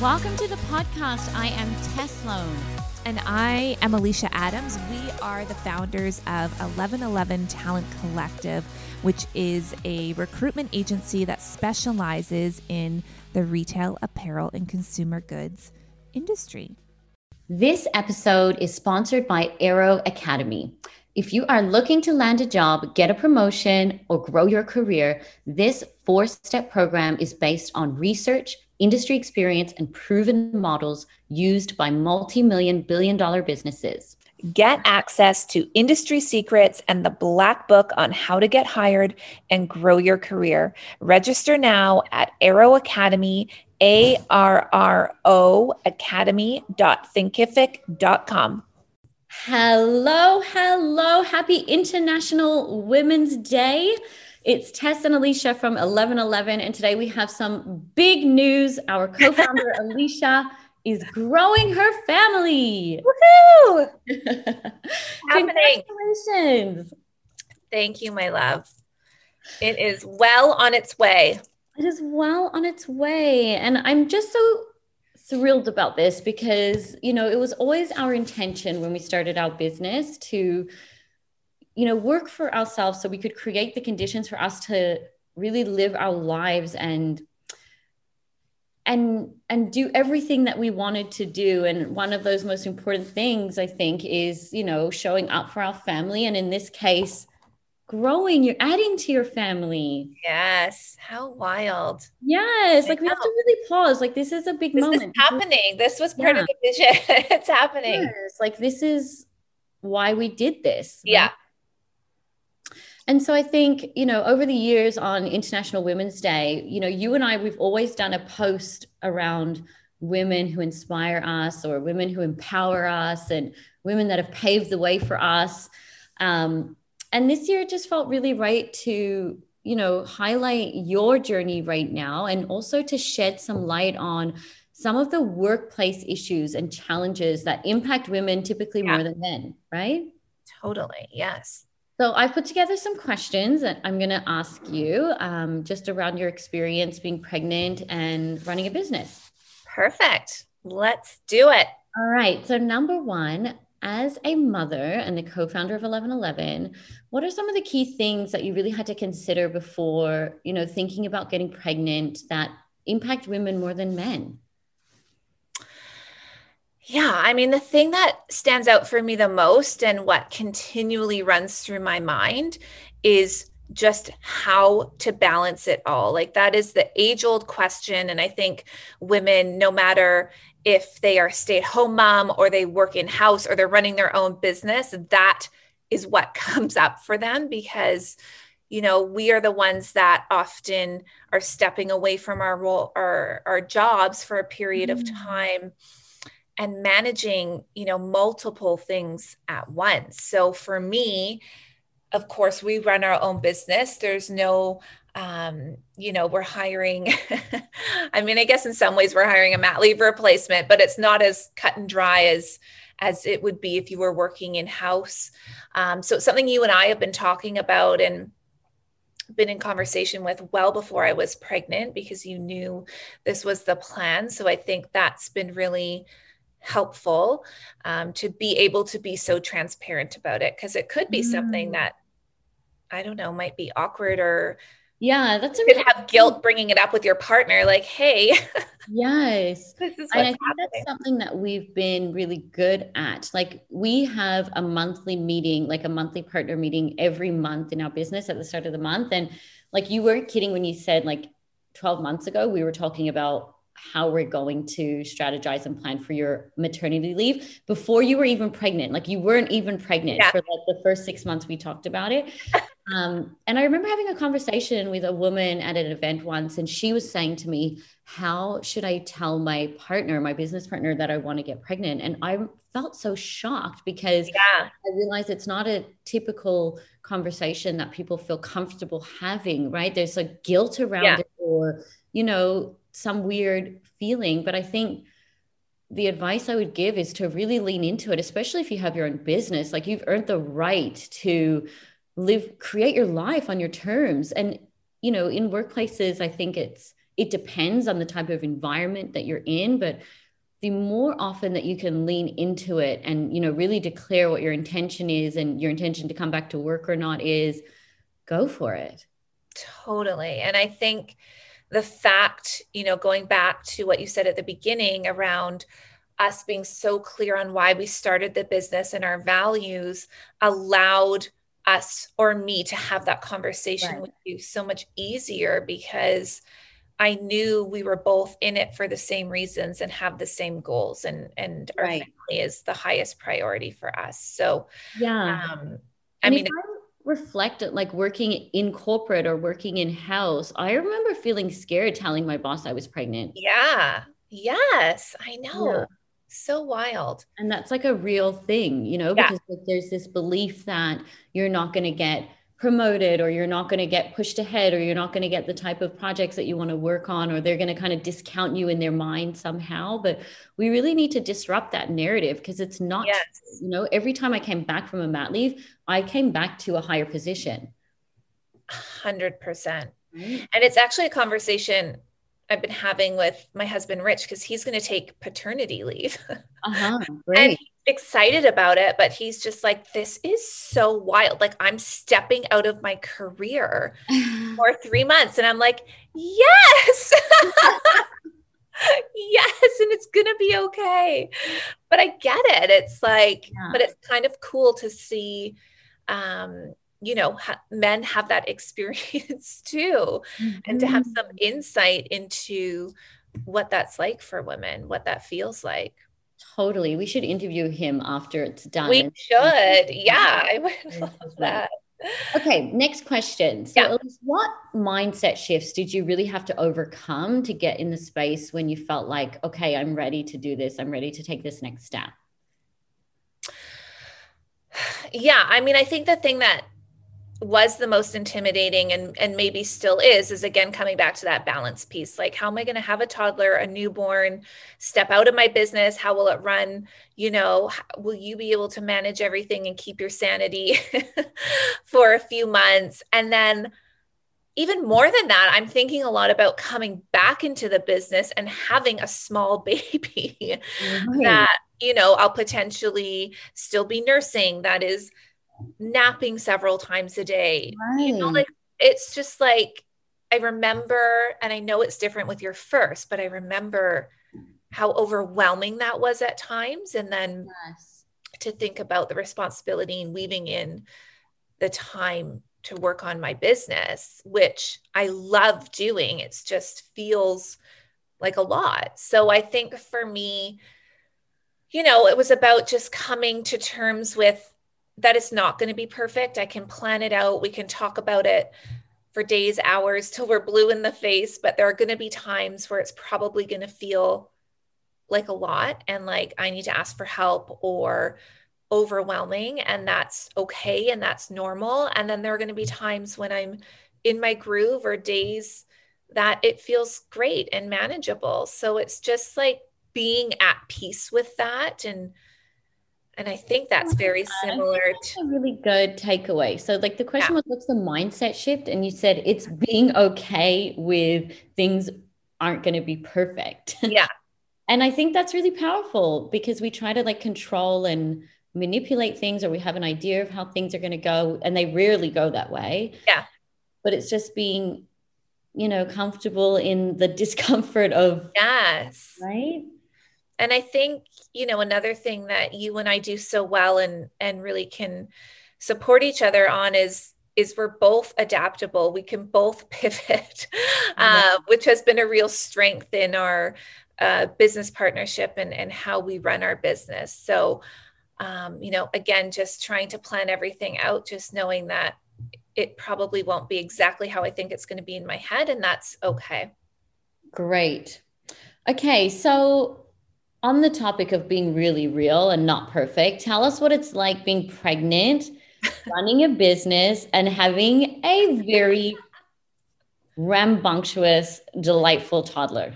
Welcome to the podcast. I am Tess Sloan. And I am Alicia Adams. We are the founders of 1111 Talent Collective, which is a recruitment agency that specializes in the retail, apparel, and consumer goods industry. This episode is sponsored by Arro Academy. If you are looking to land a job, get a promotion, or grow your career, this four step program is based on research, industry experience, and proven models used by multi million, billion dollar businesses. Get access to industry secrets and the black book on how to get hired and grow your career. Register now at Arro Academy, A R R O Academy.thinkific.com. Hello, hello. Happy International Women's Day. It's Tess and Alicia from 1111. And today we have some big news. Our co founder, Alicia, is growing her family. Woohoo! Congratulations. Thank you, my love. It is well on its way. It is well on its way. And I'm just so thrilled about this because, you know, it was always our intention when we started our business to, you know, work for ourselves so we could create the conditions for us to really live our lives and and and do everything that we wanted to do. And one of those most important things i think is you know showing up for our family. And in this case growing you're adding to your family. Yes. How wild. Yes. Like we have to really pause. Like this is a big this moment. Is happening. This was part yeah. of the vision. It's happening. Yes. like this is why we did this right? yeah and so I think, you know, over the years on International Women's Day, you know, you and I, we've always done a post around women who inspire us or women who empower us and women that have paved the way for us. Um, and this year it just felt really right to, you know, highlight your journey right now and also to shed some light on some of the workplace issues and challenges that impact women typically yeah. more than men, right? Totally. Yes. So I've put together some questions that I'm going to ask you um, just around your experience being pregnant and running a business. Perfect. Let's do it. All right. So number one, as a mother and the co-founder of 1111, what are some of the key things that you really had to consider before, you know, thinking about getting pregnant that impact women more than men? Yeah, I mean, the thing that stands out for me the most and what continually runs through my mind is just how to balance it all. Like, that is the age old question. And I think women, no matter if they are stay at home mom or they work in house or they're running their own business, that is what comes up for them because you know we are the ones that often are stepping away from our role our, our jobs for a period mm. of time and managing you know multiple things at once. So for me of course we run our own business. There's no um, you know we're hiring i mean i guess in some ways we're hiring a mat leave replacement but it's not as cut and dry as as it would be if you were working in house um, so it's something you and i have been talking about and been in conversation with well before i was pregnant because you knew this was the plan. So i think that's been really helpful um, to be able to be so transparent about it because it could be mm. something that I don't know might be awkward or yeah that's you could have guilt bringing it up with your partner like hey. Yes and i think that's something that we've been really good at like we have a monthly meeting like a monthly partner meeting every month in our business at the start of the month and like you weren't kidding when you said like 12 months ago we were talking about how we're going to strategize and plan for your maternity leave before you were even pregnant. Like you weren't even pregnant yeah. for like the first six months we talked about it. Um, and I remember having a conversation with a woman at an event once, and she was saying to me, How should I tell my partner, my business partner, that I want to get pregnant? And I felt so shocked because yeah. I realized it's not a typical conversation that people feel comfortable having, right? There's a guilt around yeah. it, or, you know, some weird feeling. But I think the advice I would give is to really lean into it, especially if you have your own business. Like you've earned the right to live, create your life on your terms. And, you know, in workplaces, I think it's, it depends on the type of environment that you're in, but the more often that you can lean into it and you know really declare what your intention is and your intention to come back to work or not is go for it totally and i think the fact you know going back to what you said at the beginning around us being so clear on why we started the business and our values allowed us or me to have that conversation right. with you so much easier because I knew we were both in it for the same reasons and have the same goals and and our family is the highest priority for us. So yeah. Um, I and mean reflect it like working in corporate or working in house, I remember feeling scared telling my boss I was pregnant. Yeah. Yes, I know. Yeah. So wild. And that's like a real thing, you know, because yeah. there's this belief that you're not going to get promoted or you're not going to get pushed ahead or you're not going to get the type of projects that you want to work on or they're going to kind of discount you in their mind somehow. But we really need to disrupt that narrative because it's not yes. you know every time i came back from a mat leave i came back to a higher position. 100% and it's actually a conversation I've been having with my husband Rich because he's going to take paternity leave. Uh-huh, and excited about it, but he's just like, this is so wild. Like, I'm stepping out of my career for three months. And I'm like, yes. yes. And it's going to be okay. But I get it. It's like, yeah. but it's kind of cool to see, um, you know, ha- men have that experience too, mm-hmm. and to have some mm-hmm. insight into what that's like for women, what that feels like. Totally. We should interview him after it's done. We should. Yeah, I would love that. Okay, next question. So, yeah. what mindset shifts did you really have to overcome to get in the space when you felt like, okay, I'm ready to do this, I'm ready to take this next step? Yeah, I mean, I think the thing that was the most intimidating and and maybe still is is again coming back to that balance piece. Like how am i going to have a toddler a newborn step out of my business? How will it run? You know will you be able to manage everything and keep your sanity for a few months? And then even more than that i'm thinking a lot about coming back into the business and having a small baby right. that you know i'll potentially still be nursing that is napping several times a day. Right. You know, like it's just like I remember, and I know it's different with your first, but I remember how overwhelming that was at times. And then yes. to think about the responsibility and weaving in the time to work on my business, which I love doing. It's just feels like a lot. So I think for me, you know, it was about just coming to terms with that is not going to be perfect. I can plan it out. We can talk about it for days, hours till we're blue in the face, but there are going to be times where it's probably going to feel like a lot and like I need to ask for help or overwhelming and that's okay and that's normal and then there are going to be times when I'm in my groove or days that it feels great and manageable. So it's just like being at peace with that and and I think that's oh very similar to a really good takeaway. So, like the question yeah. was, what's the mindset shift? And you said it's being okay with things aren't going to be perfect. Yeah. and I think that's really powerful because we try to like control and manipulate things or we have an idea of how things are going to go and they rarely go that way. Yeah. But it's just being, you know, comfortable in the discomfort of. Yes. Right and i think you know another thing that you and i do so well and and really can support each other on is is we're both adaptable. We can both pivot uh, which has been a real strength in our uh, business partnership and and how we run our business. So um, you know again just trying to plan everything out just knowing that it probably won't be exactly how i think it's going to be in my head and that's okay. Great. Okay so on the topic of being really real and not perfect, tell us what it's like being pregnant, running a business, and having a very rambunctious, delightful toddler.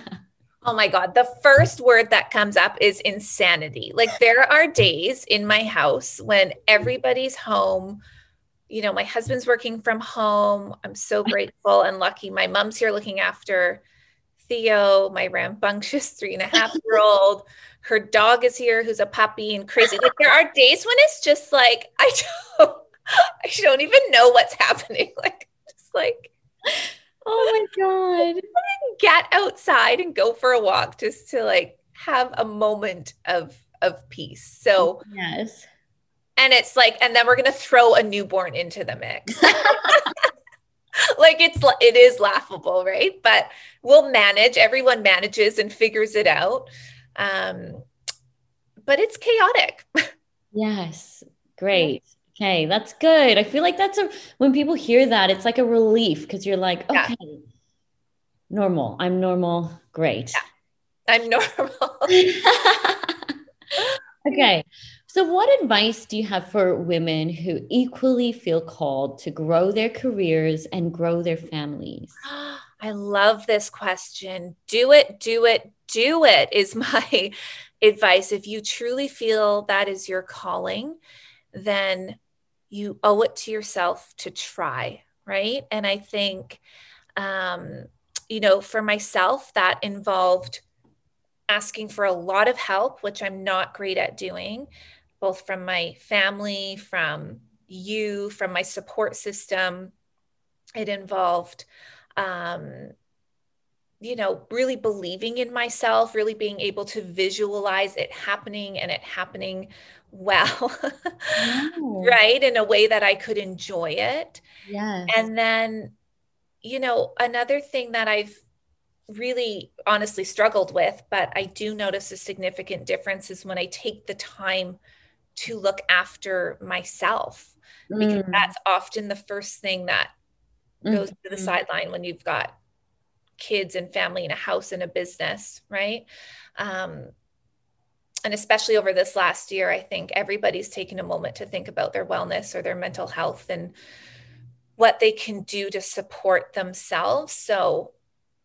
oh my God. The first word that comes up is insanity. Like, there are days in my house when everybody's home you know, my husband's working from home. I'm so grateful and lucky. My mom's here looking after Theo, my rambunctious three and a half year old. Her dog is here, who's a puppy and crazy. Like there are days when it's just like I don't, I don't even know what's happening. Like just like, oh my god, get outside and go for a walk just to like have a moment of of peace. So yes, and it's like, and then we're gonna throw a newborn into the mix. Like it's it is laughable right? But we'll manage everyone manages and figures it out. Um but it's chaotic. Yes. Great. Okay that's good. I feel like that's a when people hear that it's like a relief because you're like okay yeah. normal. I'm normal. Great. Yeah. i'm normal. Okay so, what advice do you have for women who equally feel called to grow their careers and grow their families? I love this question. Do it, do it, do it is my advice. If you truly feel that is your calling, then you owe it to yourself to try, right? And I think, um, you know, for myself, that involved asking for a lot of help, which I'm not great at doing both from my family, from you, from my support system. It involved, um, you know, really believing in myself, really being able to visualize it happening and it happening well, right? In a way that I could enjoy it. Yes. And then, you know, another thing that I've really honestly struggled with, but I do notice a significant difference is when I take the time to look after myself because mm. that's often the first thing that goes mm-hmm. to the mm-hmm. sideline when you've got kids and family and a house and a business right um, and especially over this last year i think everybody's taken a moment to think about their wellness or their mental health and what they can do to support themselves so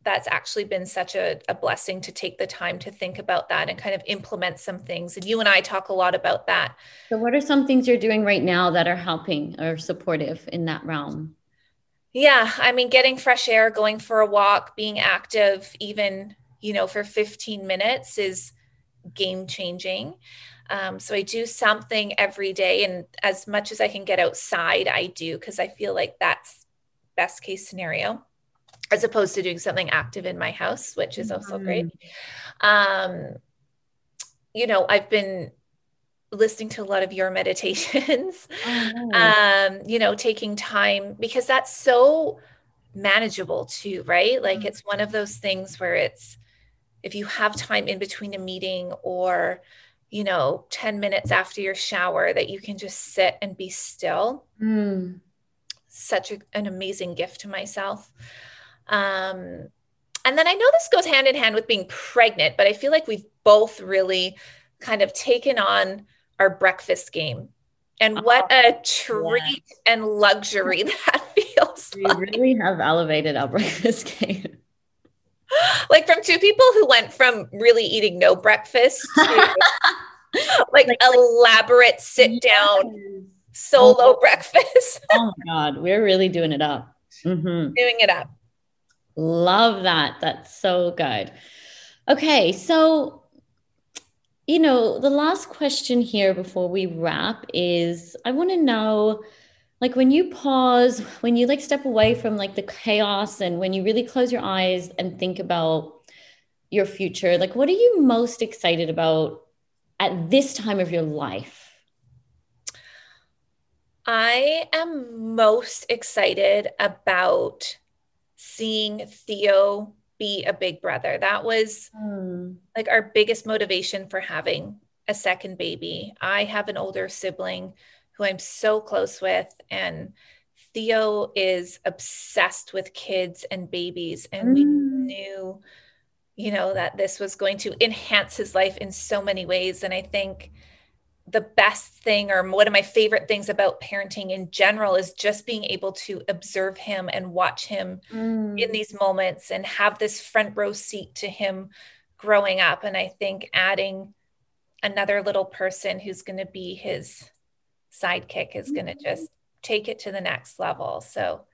that's actually been such a, a, blessing to take the time to think about that and kind of implement some things. And you and I talk a lot about that. So, what are some things you're doing right now that are helping or supportive in that realm? Yeah, I mean, getting fresh air, going for a walk, being active, even, you know, for 15 minutes is game changing. Um, so I do something every day. And as much as I can get outside, I do because I feel like that's best case scenario as opposed to doing something active in my house, which is also mm-hmm. great. Um, you know, I've been listening to a lot of your meditations, oh, um, you know, taking time because that's so manageable too, right? Like mm-hmm. it's one of those things where it's if you have time in between a meeting or you know 10 minutes after your shower that you can just sit and be still mm. such a, an amazing gift to myself um, and then I know this goes hand in hand with being pregnant, but I feel like we've both really kind of taken on our breakfast game. And what oh, a treat yes. and luxury that feels. We like. really have elevated our breakfast game. Like from two people who went from really eating no breakfast to like, like elaborate sit down yes. solo oh, breakfast. oh my God, we're really doing it up. Mm-hmm. Doing it up. Love that. That's so good. Okay, so you know, the last question here before we wrap is I want to know like when you pause, when you like step away from like the chaos and when you really close your eyes and think about your future, like what are you most excited about at this time of your life? I am most excited about seeing Theo be a big brother. That was mm. like our biggest motivation for having a second baby. I have an older sibling who I'm so close with, and Theo is obsessed with kids and babies. And mm. we hmm. knew, you know, that this was going to enhance his life in so many ways. And I think the best thing or one of my favorite things about parenting in general is just being able to observe him and watch him mm. in these moments and have this front row seat to him growing up and i think adding another little person who's going to be his sidekick is going to just take it to the next level. So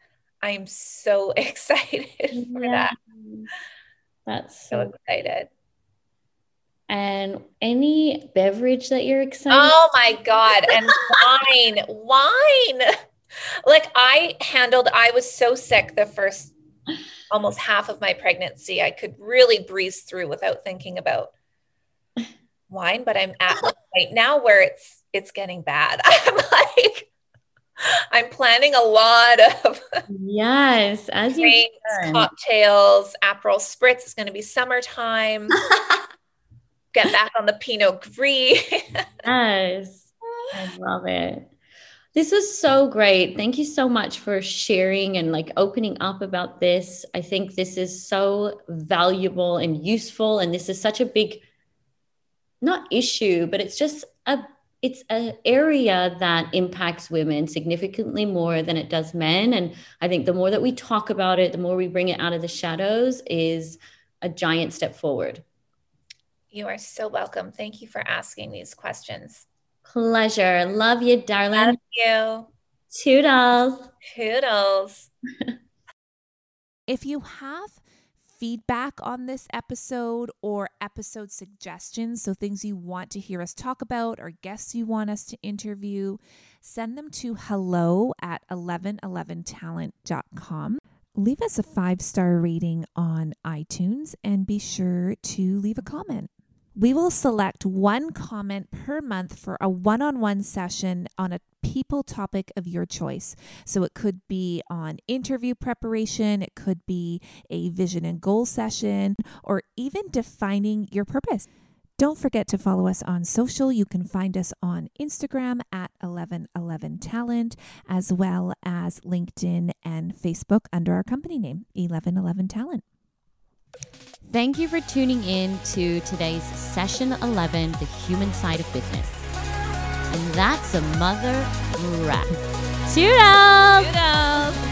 I'm so excited for yeah. that. That's so, so excited. And any beverage that you're excited? Oh my God. And wine, wine. Like I handled, I was so sick the first almost half of my pregnancy. I could really breeze through without thinking about wine, but I'm at point now where it's it's getting bad. I'm like I'm planning a lot of yes, as drinks, cocktails, Aperol spritz. It's going to be summertime. Get back on the Pinot Gris. yes, I love it. This was so great. Thank you so much for sharing and like opening up about this. I think this is so valuable and useful, and this is such a big, not issue, but it's just a it's an area that impacts women significantly more than it does men and i think the more that we talk about it the more we bring it out of the shadows is a giant step forward you are so welcome. Thank you for asking these questions. Pleasure. Love you darling. Love you. Toodles. Toodles. If you have feedback on this episode or episode suggestions, so things you want to hear us talk about or guests you want us to interview, send them to hello at 1111talent.com. Leave us a five star rating on iTunes and be sure to leave a comment. We will select one comment per month for a one on one session on a people topic of your choice. So it could be on interview preparation, it could be a vision and goal session, or even defining your purpose. Don't forget to follow us on social. You can find us on Instagram at 1111talent, as well as LinkedIn and Facebook under our company name, 1111talent. Thank you for tuning in to today's session 11, The Human Side of Business. And that's a mother wrap. Toodles! Toodles!